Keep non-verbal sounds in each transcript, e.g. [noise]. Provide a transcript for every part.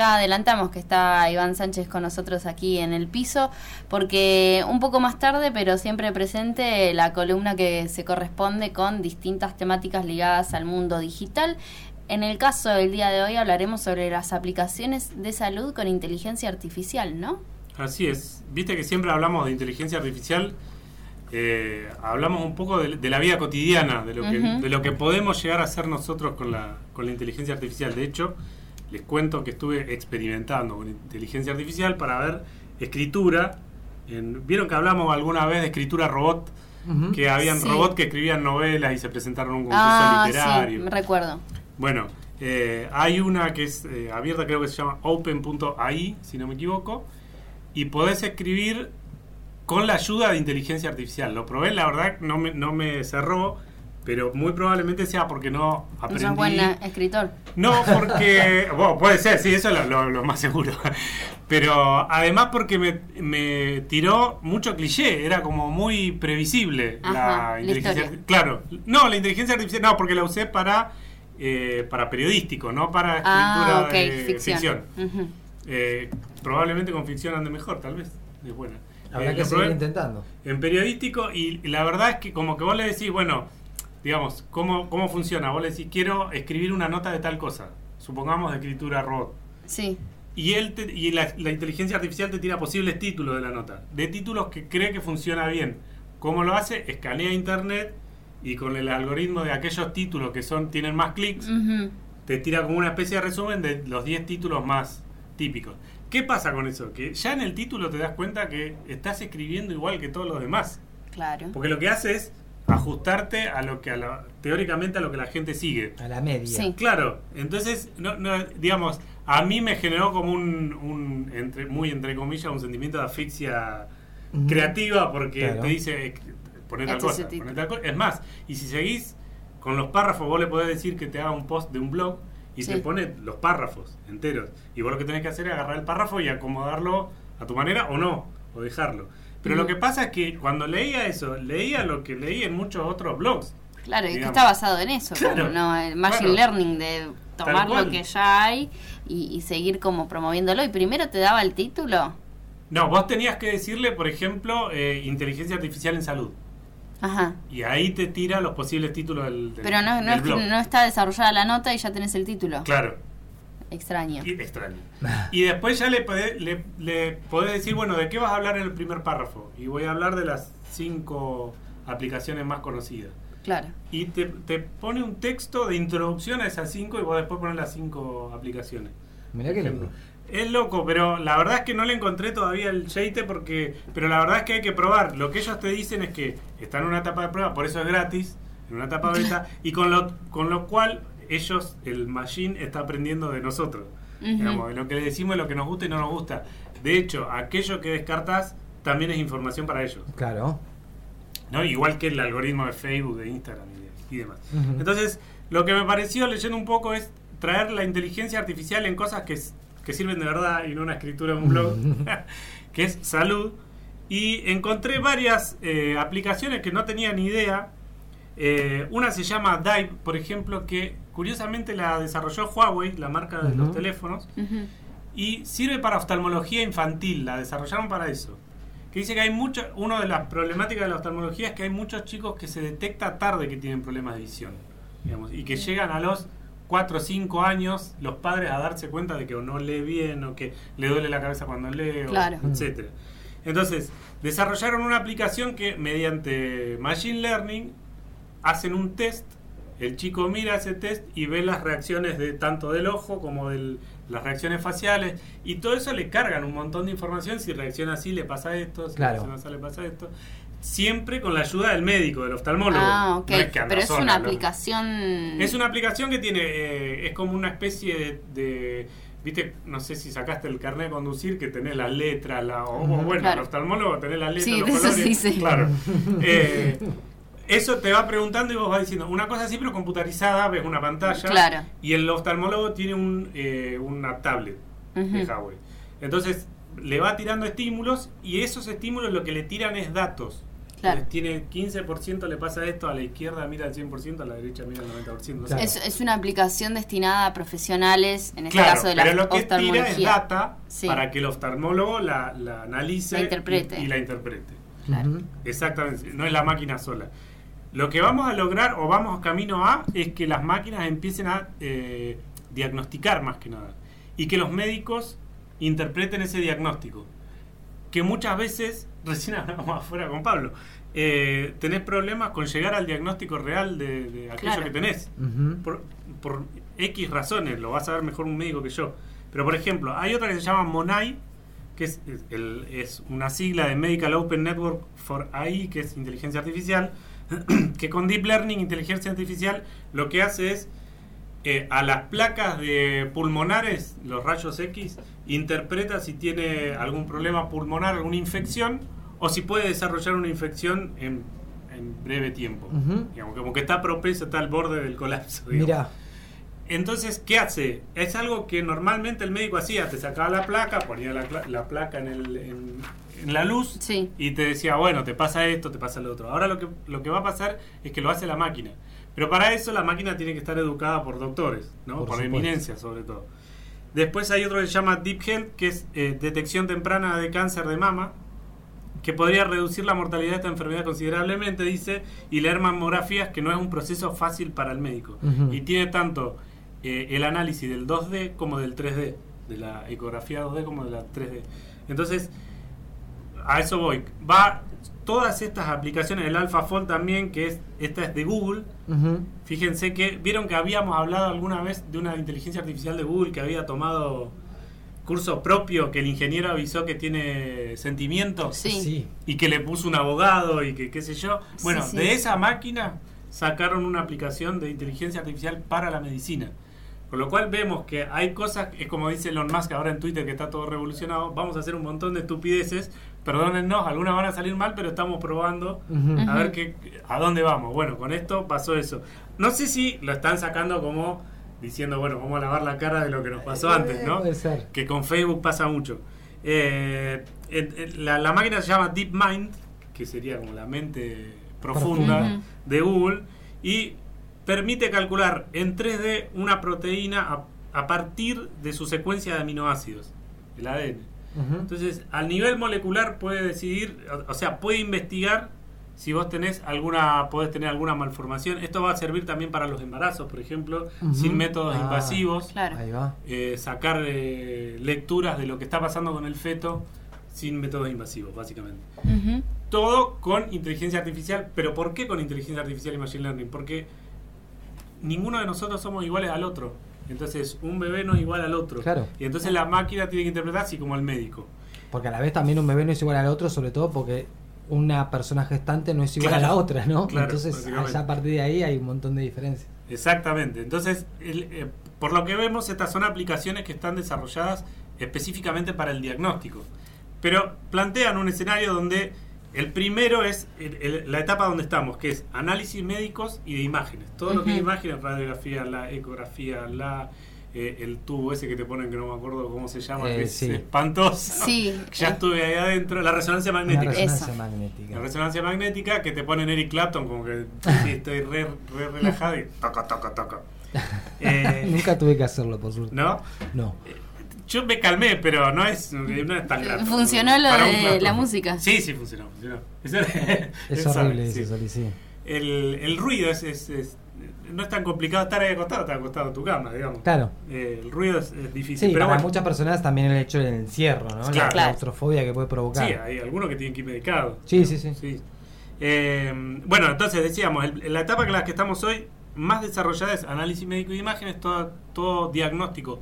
Ya adelantamos que está Iván Sánchez con nosotros aquí en el piso, porque un poco más tarde, pero siempre presente, la columna que se corresponde con distintas temáticas ligadas al mundo digital. En el caso del día de hoy hablaremos sobre las aplicaciones de salud con inteligencia artificial, ¿no? Así es. Viste que siempre hablamos de inteligencia artificial, eh, hablamos un poco de, la vida cotidiana, de lo, que, de lo que podemos llegar a hacer nosotros con la, con la inteligencia artificial. De hecho, les cuento que estuve experimentando con inteligencia artificial para ver escritura. Vieron que hablamos alguna vez de escritura robot, que habían robots que escribían novelas y se presentaron un concurso ah, literario. Sí, recuerdo. Bueno, eh, hay una que es eh, abierta, creo que se llama open.ai, si no me equivoco, y podés escribir con la ayuda de inteligencia artificial. Lo probé, la verdad no me, no me cerró pero muy probablemente sea porque no aprendí. ¿No buen escritor? No, [laughs] porque. bueno, puede ser, sí, eso es lo, más seguro. Pero además porque me, tiró mucho cliché, era como muy previsible la inteligencia artificial. Claro, no, la inteligencia artificial, no, porque la usé para, eh, para periodístico, no para ah, escritura de ficción. Eh, probablemente con ficción ande mejor, tal vez. Es buena. Habrá eh, que seguir intentando. En periodístico, y la verdad es que como que vos le decís, bueno digamos, ¿cómo, ¿cómo funciona? Vos le decís, quiero escribir una nota de tal cosa, supongamos de escritura robot. Sí. Y, él y la, inteligencia artificial te tira posibles títulos de la nota, de títulos que cree que funciona bien. ¿Cómo lo hace? Escanea internet y con el algoritmo de aquellos títulos que son tienen más clics, te tira como una especie de resumen de los 10 títulos más típicos. ¿Qué pasa con eso? Que ya en el título te das cuenta que estás escribiendo igual que todos los demás. Claro. Porque lo que hace es ajustarte a lo que a la, teóricamente a lo que la gente sigue. A la media. Sí. Claro, entonces, no, no, digamos, a mí me generó como un, un entre, muy entre comillas, un sentimiento de asfixia creativa porque te dice, poner tal, cosa, tal cosa. Es más, y si seguís con los párrafos, vos le podés decir que te haga un post de un blog y te pone los párrafos enteros. Y vos lo que tenés que hacer es agarrar el párrafo y acomodarlo a tu manera o no, o dejarlo. Pero lo que pasa es que cuando leía eso, leía lo que leí en muchos otros blogs. Claro, y que está basado en eso, ¿no? El machine learning de tomar lo que ya hay y, seguir como promoviéndolo. ¿Y primero te daba el título? No, vos tenías que decirle, por ejemplo, eh, inteligencia artificial en salud. Ajá. Y ahí te tira los posibles títulos del, Pero no, no, no está desarrollada la nota y ya tenés el título. Claro. Extraño. Y, extraño. y después ya le podés, le, podés decir, bueno, ¿de qué vas a hablar en el primer párrafo? Y voy a hablar de las cinco aplicaciones más conocidas. Claro. Y te, te pone un texto de introducción a esas cinco y vos después pones las cinco aplicaciones. Mirá qué loco. Es loco, pero la verdad es que no le encontré todavía el shade porque... Pero la verdad es que hay que probar. Lo que ellos te dicen es que está en una etapa de prueba, por eso es gratis, en una etapa beta, y con lo, con lo cual ellos, el machine, está aprendiendo de nosotros. Digamos, de lo que le decimos, de lo que nos gusta y no nos gusta. De hecho, aquello que descartas también es información para ellos. Claro. ¿No? Igual que el algoritmo de Facebook, de Instagram y, demás. Entonces, lo que me pareció leyendo un poco es traer la inteligencia artificial en cosas que, que sirven de verdad y no una escritura en un blog, [laughs] que es salud. Y encontré varias eh, aplicaciones que no tenía ni idea. Eh, una se llama Dive, por ejemplo, que Curiosamente la desarrolló Huawei, la marca de los teléfonos, y sirve para oftalmología infantil, la desarrollaron para eso. Que dice que hay mucho, una de las problemáticas de la oftalmología es que hay muchos chicos que se detecta tarde que tienen problemas de visión, digamos, y que llegan a los 4 o 5 años los padres a darse cuenta de que o no lee bien o que le duele la cabeza cuando lee, etcétera. Entonces, desarrollaron una aplicación que mediante Machine Learning hacen un test el chico mira ese test y ve las reacciones de tanto del ojo como de las reacciones faciales y todo eso le cargan un montón de información. Si reacciona así le pasa esto, si reacciona así le pasa esto. Siempre con la ayuda del médico, del oftalmólogo. Ah, ok. Pero es una aplicación. Es una aplicación que tiene. Eh, es como una especie de, Viste, no sé si sacaste el carnet de conducir, que tenés las letras, la, o, bueno, el oftalmólogo tenés las letras, sí, los [laughs] colores. Sí, sí. Claro. Eh, [laughs] eso te va preguntando y vos vas diciendo una cosa así, pero computarizada, ves una pantalla. Claro. Y el oftalmólogo tiene un, eh, una tablet de Huawei. Entonces, le va tirando estímulos y esos estímulos lo que le tiran es datos. Claro. Tiene 15% le pasa esto, a la izquierda mira el 100%, a la derecha mira el 90%. es, es, una aplicación destinada a profesionales, en este caso de la pero lo que tira es data para que el oftalmólogo la, la analice la interprete. Y, la interprete. Claro. Exactamente, no es la máquina sola. Lo que vamos a lograr o vamos camino a es que las máquinas empiecen a eh, diagnosticar más que nada y que los médicos interpreten ese diagnóstico. Que muchas veces, [laughs] recién hablamos afuera con Pablo, eh, tenés problemas con llegar al diagnóstico real de, aquello que tenés. por, por, X razones, lo va a saber mejor un médico que yo. Pero por ejemplo, hay otra que se llama MONAI, que es, es una sigla de Medical Open Network for AI, que es inteligencia artificial, [clears throat] que con Deep Learning, inteligencia artificial, lo que hace es eh, a las placas de pulmonares, los rayos X, interpreta si tiene algún problema pulmonar, alguna infección, o si puede desarrollar una infección en, breve tiempo. como que está propenso, está al borde del colapso. Mira. Entonces, ¿qué hace? Es algo que normalmente el médico hacía, te sacaba la placa, ponía la, placa en, el, en, la luz y te decía, bueno, te pasa esto, te pasa lo otro. Ahora lo que, lo que va a pasar es que lo hace la máquina. Pero para eso la máquina tiene que estar educada por doctores, ¿no? Por, eminencia sobre todo. Después hay otro que se llama Deep Health, que es eh, detección temprana de cáncer de mama, que podría reducir la mortalidad de esta enfermedad considerablemente, dice, y leer mamografías, que no es un proceso fácil para el médico. Y tiene tanto eh, el análisis del 2D como del 3D, de la ecografía 2D como de la 3D. Entonces, a eso voy. Va todas estas aplicaciones, el AlphaFold también, que es esta es de Google. Fíjense que vieron que habíamos hablado alguna vez de una inteligencia artificial de Google que había tomado curso propio, que el ingeniero avisó que tiene sentimientos sí. y que le puso un abogado y que qué sé yo. Bueno, de esa máquina sacaron una aplicación de inteligencia artificial para la medicina. Con lo cual vemos que hay cosas, es como dice Elon Musk ahora en Twitter que está todo revolucionado, vamos a hacer un montón de estupideces, perdónennos, algunas van a salir mal, pero estamos probando a ver qué, a dónde vamos. Bueno, con esto pasó eso. No sé si lo están sacando como diciendo, bueno, vamos a lavar la cara de lo que nos pasó eh, antes, ¿no? Que con Facebook pasa mucho. Eh, la, máquina se llama DeepMind, que sería como la mente profunda de Google, y permite calcular en 3D una proteína a, partir de su secuencia de aminoácidos, el ADN. Entonces, al nivel molecular puede decidir, o, sea, puede investigar si vos tenés alguna, podés tener alguna malformación. Esto va a servir también para los embarazos, por ejemplo, sin métodos ah, invasivos. Eh, sacar eh, lecturas de lo que está pasando con el feto sin métodos invasivos, básicamente. Todo con inteligencia artificial. Pero ¿por qué con inteligencia artificial y machine learning? Porque ninguno de nosotros somos iguales al otro. Entonces, un bebé no es igual al otro. Claro. Y entonces la máquina tiene que interpretar así como el médico. Porque a la vez también un bebé no es igual al otro, sobre todo porque una persona gestante no es igual a la otra, ¿no? entonces, a partir de ahí hay un montón de diferencias. Exactamente. Entonces, eh, por lo que vemos, estas son aplicaciones que están desarrolladas específicamente para el diagnóstico. Pero plantean un escenario donde el primero es la etapa donde estamos, que es análisis médicos y de imágenes. Todo lo que es imágenes, radiografía, la ecografía, la eh, el tubo ese que te ponen que no me acuerdo cómo se llama, que eh, es espantoso. Sí. [laughs] ya estuve ahí adentro. La resonancia magnética. La resonancia magnética. La resonancia magnética que te ponen Eric Clapton como que estoy re, relajado y toca, toca, toca. [laughs] Eh, Nunca tuve que hacerlo, por suerte. ¿No? No. Yo me calmé, pero no es, no es tan grave. ¿Funcionó lo de la música? Sí, sí, funcionó. funcionó. Es, [laughs] horrible eso, sí. El, el ruido es, es, no es tan complicado estar ahí acostado, estar acostado en tu cama, digamos. Claro. Eh, el ruido es, difícil. Sí, pero para muchas personas también el hecho del encierro, ¿no? La claustrofobia que puede provocar. Sí, hay algunos que tienen que ir medicados. Sí, sí, sí. Eh, bueno, entonces decíamos, en la etapa en la que estamos hoy, más desarrollada es análisis médico de imágenes, todo, todo diagnóstico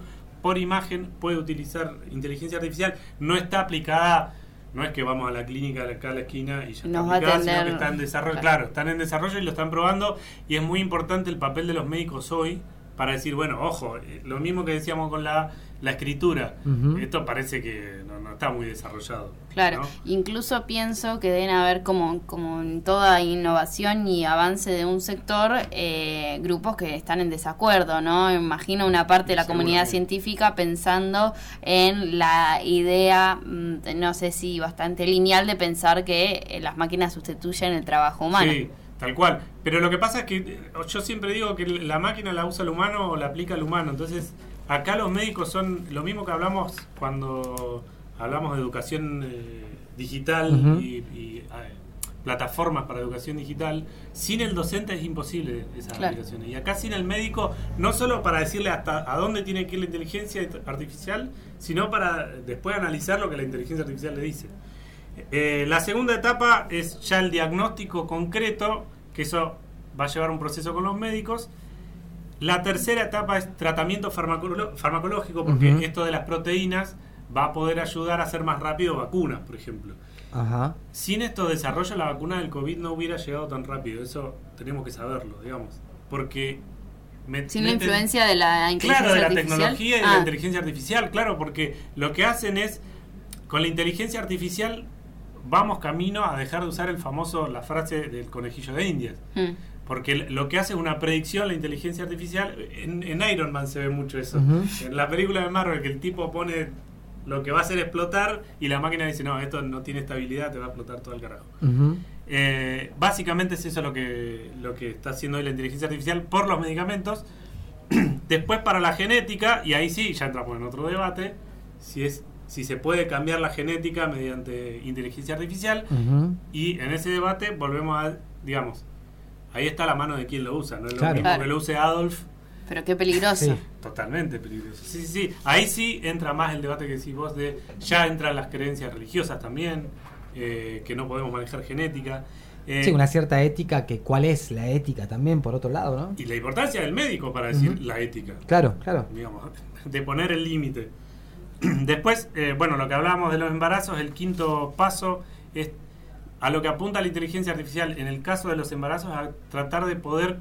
por imagen puede utilizar inteligencia artificial. No está aplicada, no es que vamos a la clínica acá a la esquina y ya está aplicada, sino que en desarrollo. Claro. están en desarrollo y lo están probando. Y es muy importante el papel de los médicos hoy para decir, bueno, ojo, eh, lo mismo que decíamos con la, la escritura, esto parece que no, está muy desarrollado. Claro, incluso pienso que deben haber como, como en toda innovación y avance de un sector, eh, grupos que están en desacuerdo, ¿no? Imagino una parte de la comunidad científica pensando en la idea, mm, no sé si bastante lineal, de pensar que eh, las máquinas sustituyen el trabajo humano. Sí Tal cual. Pero lo que pasa es que eh, yo siempre digo que la máquina la usa el humano o la aplica el humano. Entonces, acá los médicos son lo mismo que hablamos cuando hablamos de educación eh, digital y, eh, plataformas para educación digital. Sin el docente es imposible esas aplicaciones. Y acá sin el médico, no solo para decirle hasta a dónde tiene que ir la inteligencia artificial, sino para después analizar lo que la inteligencia artificial le dice. Eh, la segunda etapa es ya el diagnóstico concreto, que eso va a llevar un proceso con los médicos. La tercera etapa es tratamiento farmacológico, porque esto de las proteínas va a poder ayudar a hacer más rápido vacunas, por ejemplo. Sin esto desarrollo, la vacuna del COVID no hubiera llegado tan rápido. Eso tenemos que saberlo, digamos. Porque sin la influencia de la inteligencia claro, de la tecnología y de la ah. inteligencia artificial, claro, porque lo que hacen es, con la inteligencia artificial vamos camino a dejar de usar el famoso, la frase del conejillo de Indias. Hmm. Porque lo que hace es una predicción, la inteligencia artificial. En, Iron Man se ve mucho eso. En la película de Marvel, que el tipo pone lo que va a hacer explotar y la máquina dice: No, esto no tiene estabilidad, te va a explotar todo el carajo. Eh, básicamente es eso lo que, lo que está haciendo hoy la inteligencia artificial por los medicamentos. [clears throat] Después, para la genética, y ahí sí, ya entramos en otro debate: si es si se puede cambiar la genética mediante inteligencia artificial. Y en ese debate volvemos a, digamos, ahí está la mano de quien lo usa, no es lo mismo que lo use Adolf. Pero qué peligroso. Totalmente peligroso. Sí, sí, sí. Ahí sí entra más el debate que decís vos de, ya entran las creencias religiosas también, eh, que no podemos manejar genética. Eh, sí, una cierta ética, que cuál es la ética también, por otro lado, ¿no? Y la importancia del médico para decir la ética. Claro, claro. Digamos, de poner el límite. [clears throat] Después, eh, bueno, lo que hablábamos de los embarazos, el quinto paso es a lo que apunta la inteligencia artificial en el caso de los embarazos, a tratar de poder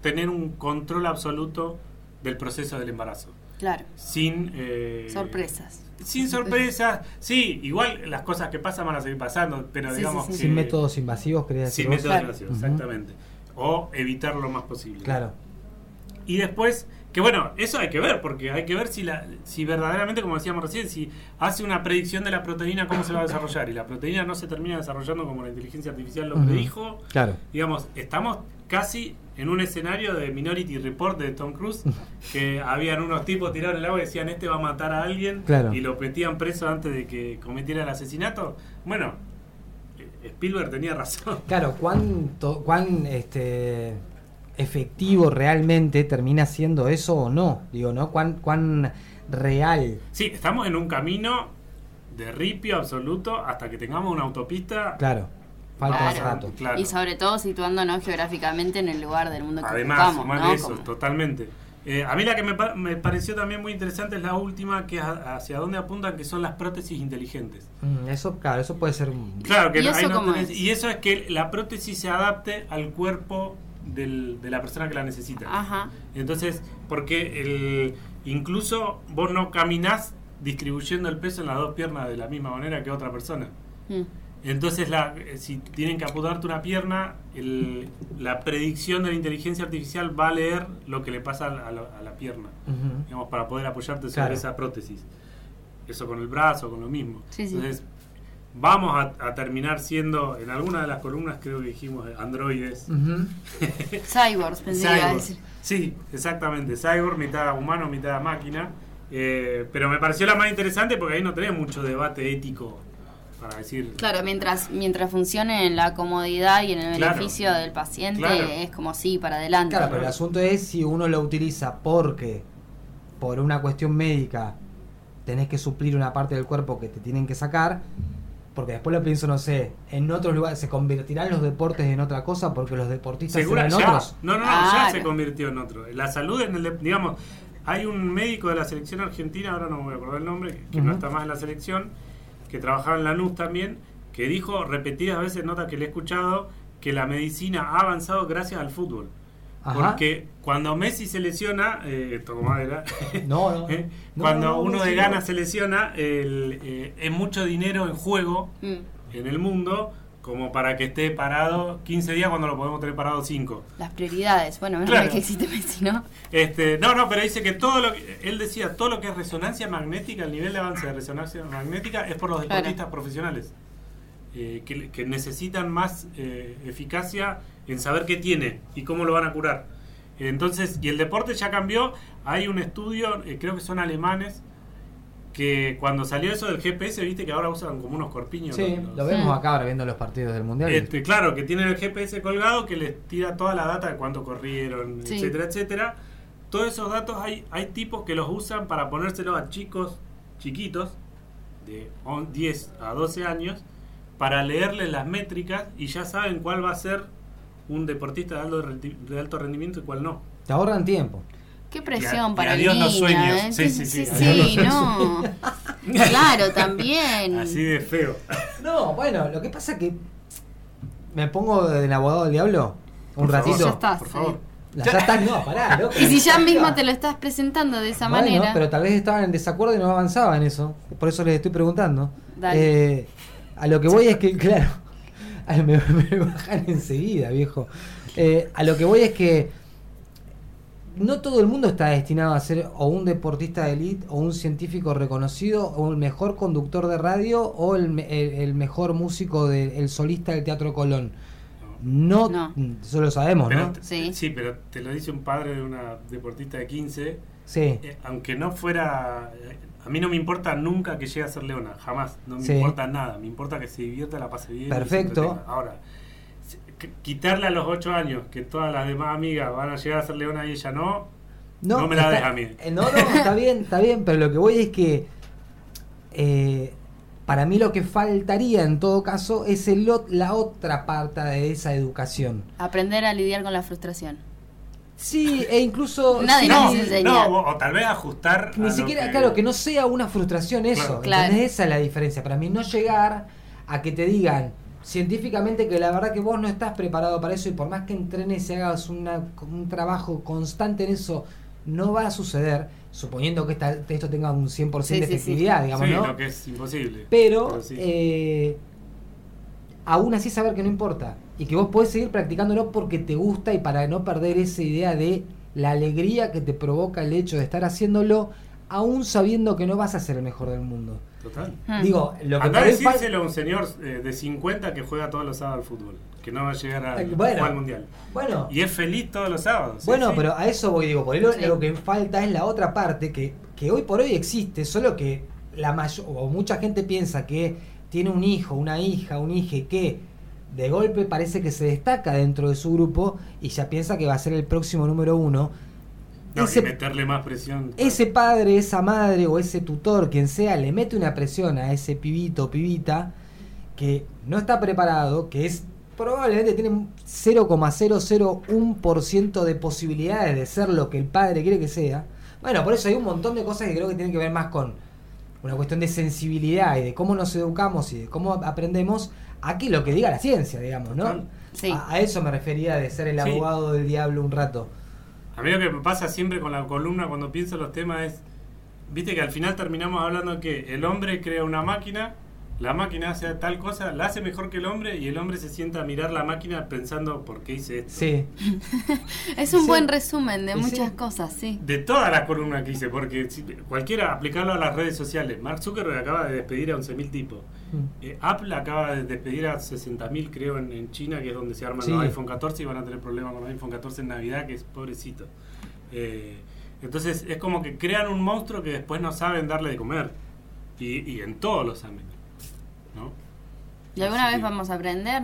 tener un control absoluto del proceso del embarazo. Claro. Sin... Eh, sorpresas. Sin sorpresas, sí, igual las cosas que pasan van a seguir pasando, pero digamos... sin métodos invasivos, quería decir. Sin métodos invasivos, exactamente. O evitar lo más posible. Claro. Y después que bueno, eso hay que ver, porque hay que ver si, la, si verdaderamente, como decíamos recién, si hace una predicción de la proteína, cómo se va a desarrollar, y la proteína no se termina desarrollando como la inteligencia artificial lo predijo. Claro. Digamos, estamos casi en un escenario de Minority Report de Tom Cruise, [laughs] que habían unos tipos tirados en el agua y decían, este va a matar a alguien, y lo metían preso antes de que cometiera el asesinato. Bueno, Spielberg tenía razón. Claro, cuánto, cuán este efectivo realmente termina siendo eso o no. Digo, ¿no? ¿Cuán, cuán real? Sí, estamos en un camino de ripio absoluto hasta que tengamos una autopista. Claro. Falta rato. Y sobre todo situándonos geográficamente en el lugar del mundo que Además, ocupamos, de eso, totalmente. Eh, a mí la que me, me, pareció también muy interesante es la última, que es hacia dónde apuntan, que son las prótesis inteligentes. Mm, eso, claro, eso puede ser un... Claro, que ¿Y, eso y eso es que la prótesis se adapte al cuerpo de la persona que la necesita. Ajá. Entonces, porque el, incluso vos no caminás distribuyendo el peso en las dos piernas de la misma manera que otra persona. Mm. Entonces, la, si tienen que apuntarte una pierna, el, la predicción de la inteligencia artificial va a leer lo que le pasa a la, pierna, digamos, para poder apoyarte sobre esa prótesis. Eso con el brazo, con lo mismo. Entonces, vamos a, terminar siendo, en alguna de las columnas creo que dijimos androides. [laughs] Cyborgs, pensé decir. Sí, exactamente. Cyborg, mitad humano, mitad máquina. Eh, pero me pareció la más interesante porque ahí no tenés mucho debate ético para decir. Claro, mientras, mientras funcione en la comodidad y en el beneficio del paciente, es como sí, para adelante. Claro, pero el asunto es si uno lo utiliza porque, por una cuestión médica, tenés que suplir una parte del cuerpo que te tienen que sacar porque después lo pienso, no sé, en otros lugares, ¿se convertirán los deportes en otra cosa porque los deportistas serán otros? No, no, no, ya se convirtió en otro. La salud en el, digamos, hay un médico de la selección argentina, ahora no me voy a acordar el nombre, que no está más en la selección, que trabajaba en la NUS también, que dijo repetidas veces, notas que le he escuchado, que la medicina ha avanzado gracias al fútbol. Ajá. Porque cuando Messi se lesiona, eh, toco madera, [laughs] No, no. [laughs] ¿eh? No, cuando no, uno de no. gana se lesiona, el, eh, es mucho dinero en juego Mm. en el mundo como para que esté parado 15 días cuando lo podemos tener parado 5. Las prioridades. Bueno, menos Claro. que existe Messi, ¿no? Este, no, no, pero dice que todo lo que, él decía, todo lo que es resonancia magnética, el nivel de avance de resonancia magnética es por los Claro. deportistas profesionales, eh, que, que necesitan más eh, eficacia en saber qué tiene y cómo lo van a curar. Entonces, y el deporte ya cambió, hay un estudio, eh, creo que son alemanes, que cuando salió eso del GPS, viste que ahora usan como unos corpiños. Sí, los- lo vemos acá ahora viendo los partidos del Mundial. este, claro, que tienen el GPS colgado que les tira toda la data de cuánto corrieron, Sí. etcétera, etcétera. Todos esos datos hay, hay tipos que los usan para ponérselo a chicos chiquitos de on- 10 a 12 años para leerles las métricas y ya saben cuál va a ser un deportista de alto, rendi- de alto rendimiento y cuál no. Te ahorran tiempo. Qué Y a- presión y para el niño. los sueños. ¿eh? Sí, sí, sí, sí, no. claro, también. [laughs] Así de feo. No, bueno, lo que pasa es que me pongo del abogado del diablo un Por favor. ratito. Ya está. Por sí. favor. La- ya está, no, pará, [laughs] loco. Y si ya mismo te lo estás presentando de esa Bueno, manera. pero tal vez estaban en desacuerdo y no avanzaban en eso. Por eso les estoy preguntando. Dale. Eh, a lo que voy es que, claro, me, [laughs] me bajan enseguida, viejo. Eh, a lo que voy es que no todo el mundo está destinado a ser o un deportista de elite, o un científico reconocido, o el mejor conductor de radio, o el, me- el- el mejor músico, de, el solista del Teatro Colón. No, No. eso lo sabemos, Pero ¿no? Sí. sí, pero te lo dice un padre de una deportista de 15 Sí. Eh, aunque no fuera. A mí no me importa nunca que llegue a ser leona, jamás. No me Sí. importa nada. Me importa que se divierta, la pase bien. Perfecto. Ahora, quitarle a los 8 años que todas las demás amigas van a llegar a ser leona y ella no. No me la des a mí. eh, No, no, está [laughs] bien, está bien, pero lo que voy es que eh, para mí lo que faltaría en todo caso es el, la otra parte de esa educación. Aprender a lidiar con la frustración. Sí, e incluso... Nadie sí, nos No, enseña. no, o, o tal vez ajustar. Ni siquiera, claro, que no sea una frustración eso. Claro. Esa es la diferencia. Para mí no llegar a que te digan científicamente que la verdad que vos no estás preparado para eso y por más que entrenes y hagas una- un trabajo constante en eso, no va a suceder, suponiendo que esta- esto tenga un 100% Sí, de sí, sí. efectividad, digamos, Sí, ¿no? lo que es imposible. Pero, sí. eh, aún así saber que no importa y que vos podés seguir practicándolo porque te gusta y para no perder esa idea de la alegría que te provoca el hecho de estar haciéndolo, aún sabiendo que no vas a ser el mejor del mundo. Total. Hmm. Digo, lo que Andá a decírselo a un señor eh, de 50 que juega todos los sábados al fútbol. Que no va a llegar a Eh, bueno. jugar al mundial. Bueno, Y es feliz todos los sábados. sí, bueno, sí. pero a eso voy, digo, por lo, Sí. lo que falta es la otra parte que, que hoy por hoy existe, solo que la mayor, o mucha gente piensa que tiene un hijo, una hija, un hijo que de golpe parece que se destaca dentro de su grupo y ya piensa que va a ser el próximo número uno. No, ese- y meterle más presión. ese padre, esa madre o ese tutor, quien sea, le mete una presión a ese pibito o pibita que no está preparado, que es probablemente tiene 0,001% de posibilidades de ser lo que el padre quiere que sea. Bueno, por eso hay un montón de cosas que creo que tienen que ver más con una cuestión de sensibilidad y de cómo nos educamos y de cómo aprendemos a que lo que diga la ciencia, digamos, ¿no? Sí. A, a eso me refería de ser el Sí. abogado del diablo un rato. A mí lo que me pasa siempre con la columna cuando pienso los temas es, viste que al final terminamos hablando que el hombre crea una máquina, la máquina hace tal cosa, la hace mejor que el hombre y el hombre se sienta a mirar la máquina pensando por qué hice esto. Sí. [laughs] Es un Sí. buen resumen de muchas sí. cosas, sí. De todas las columnas que hice, porque si- cualquiera aplicarlo a las redes sociales. Mark Zuckerberg acaba de despedir a 11.000 tipos. Mm. Eh, Apple acaba de despedir a 60.000 creo en, en China, que es donde se arman Sí. los iPhone 14 y van a tener problemas con los iPhone 14 en Navidad, que es pobrecito. Eh, entonces es como que crean un monstruo que después no saben darle de comer. Y, y en todos los ámbitos. ¿No? ¿Y alguna Así vez vamos a aprender?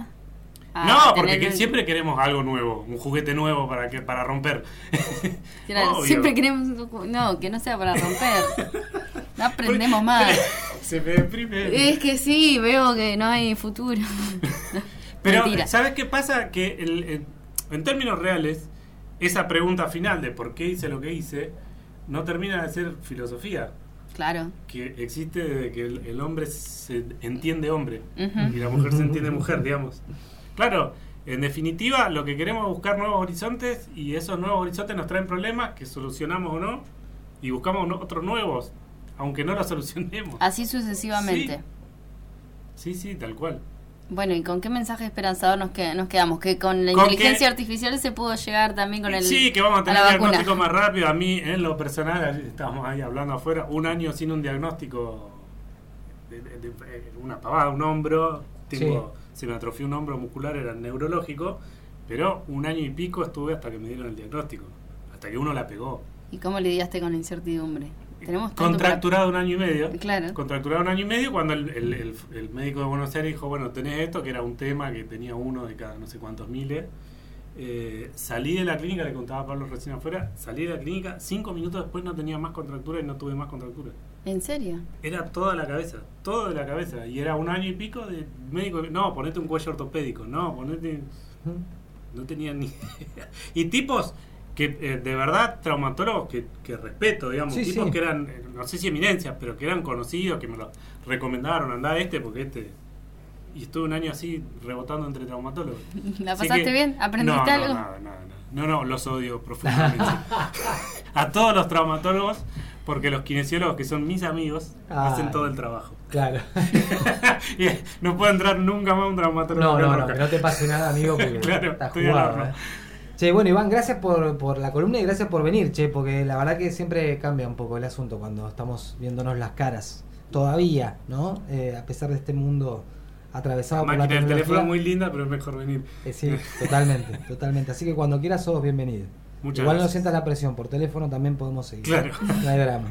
a no, porque tener siempre queremos algo nuevo, un juguete nuevo para que para romper. [laughs] Claro, siempre queremos. No, que no sea para romper. No aprendemos [laughs] más. [laughs] Se me deprime. Es que sí, veo que no hay futuro. Pero, Mentira. ¿sabes qué pasa? Que el- el- en términos reales, esa pregunta final de por qué hice lo que hice, no termina de ser filosofía, Claro. que existe desde que el, el hombre se entiende hombre y la mujer se entiende mujer, digamos. Claro, En definitiva, lo que queremos es buscar nuevos horizontes y esos nuevos horizontes nos traen problemas que solucionamos o no y buscamos no- otros nuevos, aunque no los [laughs] solucionemos. Así sucesivamente. Sí, sí, tal cual. Bueno, ¿y con qué mensaje esperanzador nos, que- nos quedamos? Que con la Con inteligencia que- artificial se pudo llegar también con el sí, que vamos a tener vacuna. diagnóstico más rápido. A mí, en lo personal, estábamos ahí hablando afuera, un año sin un diagnóstico, de, de- de- una pavada, un hombro, tengo, se me atrofió un hombro muscular, era neurológico, pero un año y pico estuve hasta que me dieron el diagnóstico, hasta que uno la pegó. ¿Y cómo lidiaste con la incertidumbre? Tenemos Contracturado un año y medio. Claro. Contracturado un año y medio cuando el, el- el- el médico de Buenos Aires dijo, bueno, tenés esto, que era un tema que tenía uno de cada no sé cuántos miles. Eh, salí de la clínica, le contaba a Pablo recién afuera, salí de la clínica, cinco minutos después no tenía más contractura y no tuve más contractura. ¿En serio? Era toda la cabeza, todo de la cabeza. Y era un año y pico de médico, no, ponete un cuello ortopédico, no, ponete... No tenía ni [laughs] idea. Y tipos que eh, de verdad, traumatólogos que, que respeto, digamos, Sí, tipos sí. que eran, eh, no sé si eminencias, pero que eran conocidos, que me lo recomendaron, andá este, porque este... Y estuve un año así rebotando entre traumatólogos. [laughs] ¿La pasaste que- bien? ¿Aprendiste no, no, algo? nada, nada, nada. No, no, los odio profundamente. [laughs] a todos los traumatólogos, porque los kinesiólogos, que son mis amigos, Ah. hacen todo el trabajo. Claro. [laughs] Y no puede entrar nunca más un traumatólogo. No, no, no, que no te pase nada, amigo, porque Claro, estás estoy al jugado. horno. Che, bueno, Iván, gracias por, por la columna y gracias por venir, che, porque la verdad que siempre cambia un poco el asunto cuando estamos viéndonos las caras. Todavía, ¿no? Eh, a pesar de este mundo atravesado La por la máquina del tecnología. teléfono es muy linda, pero es mejor venir. Eh, sí, totalmente, [laughs] totalmente. Así que cuando quieras sos bienvenido. Muchas Igual no sientas la presión, por teléfono también podemos seguir. Claro. No hay drama.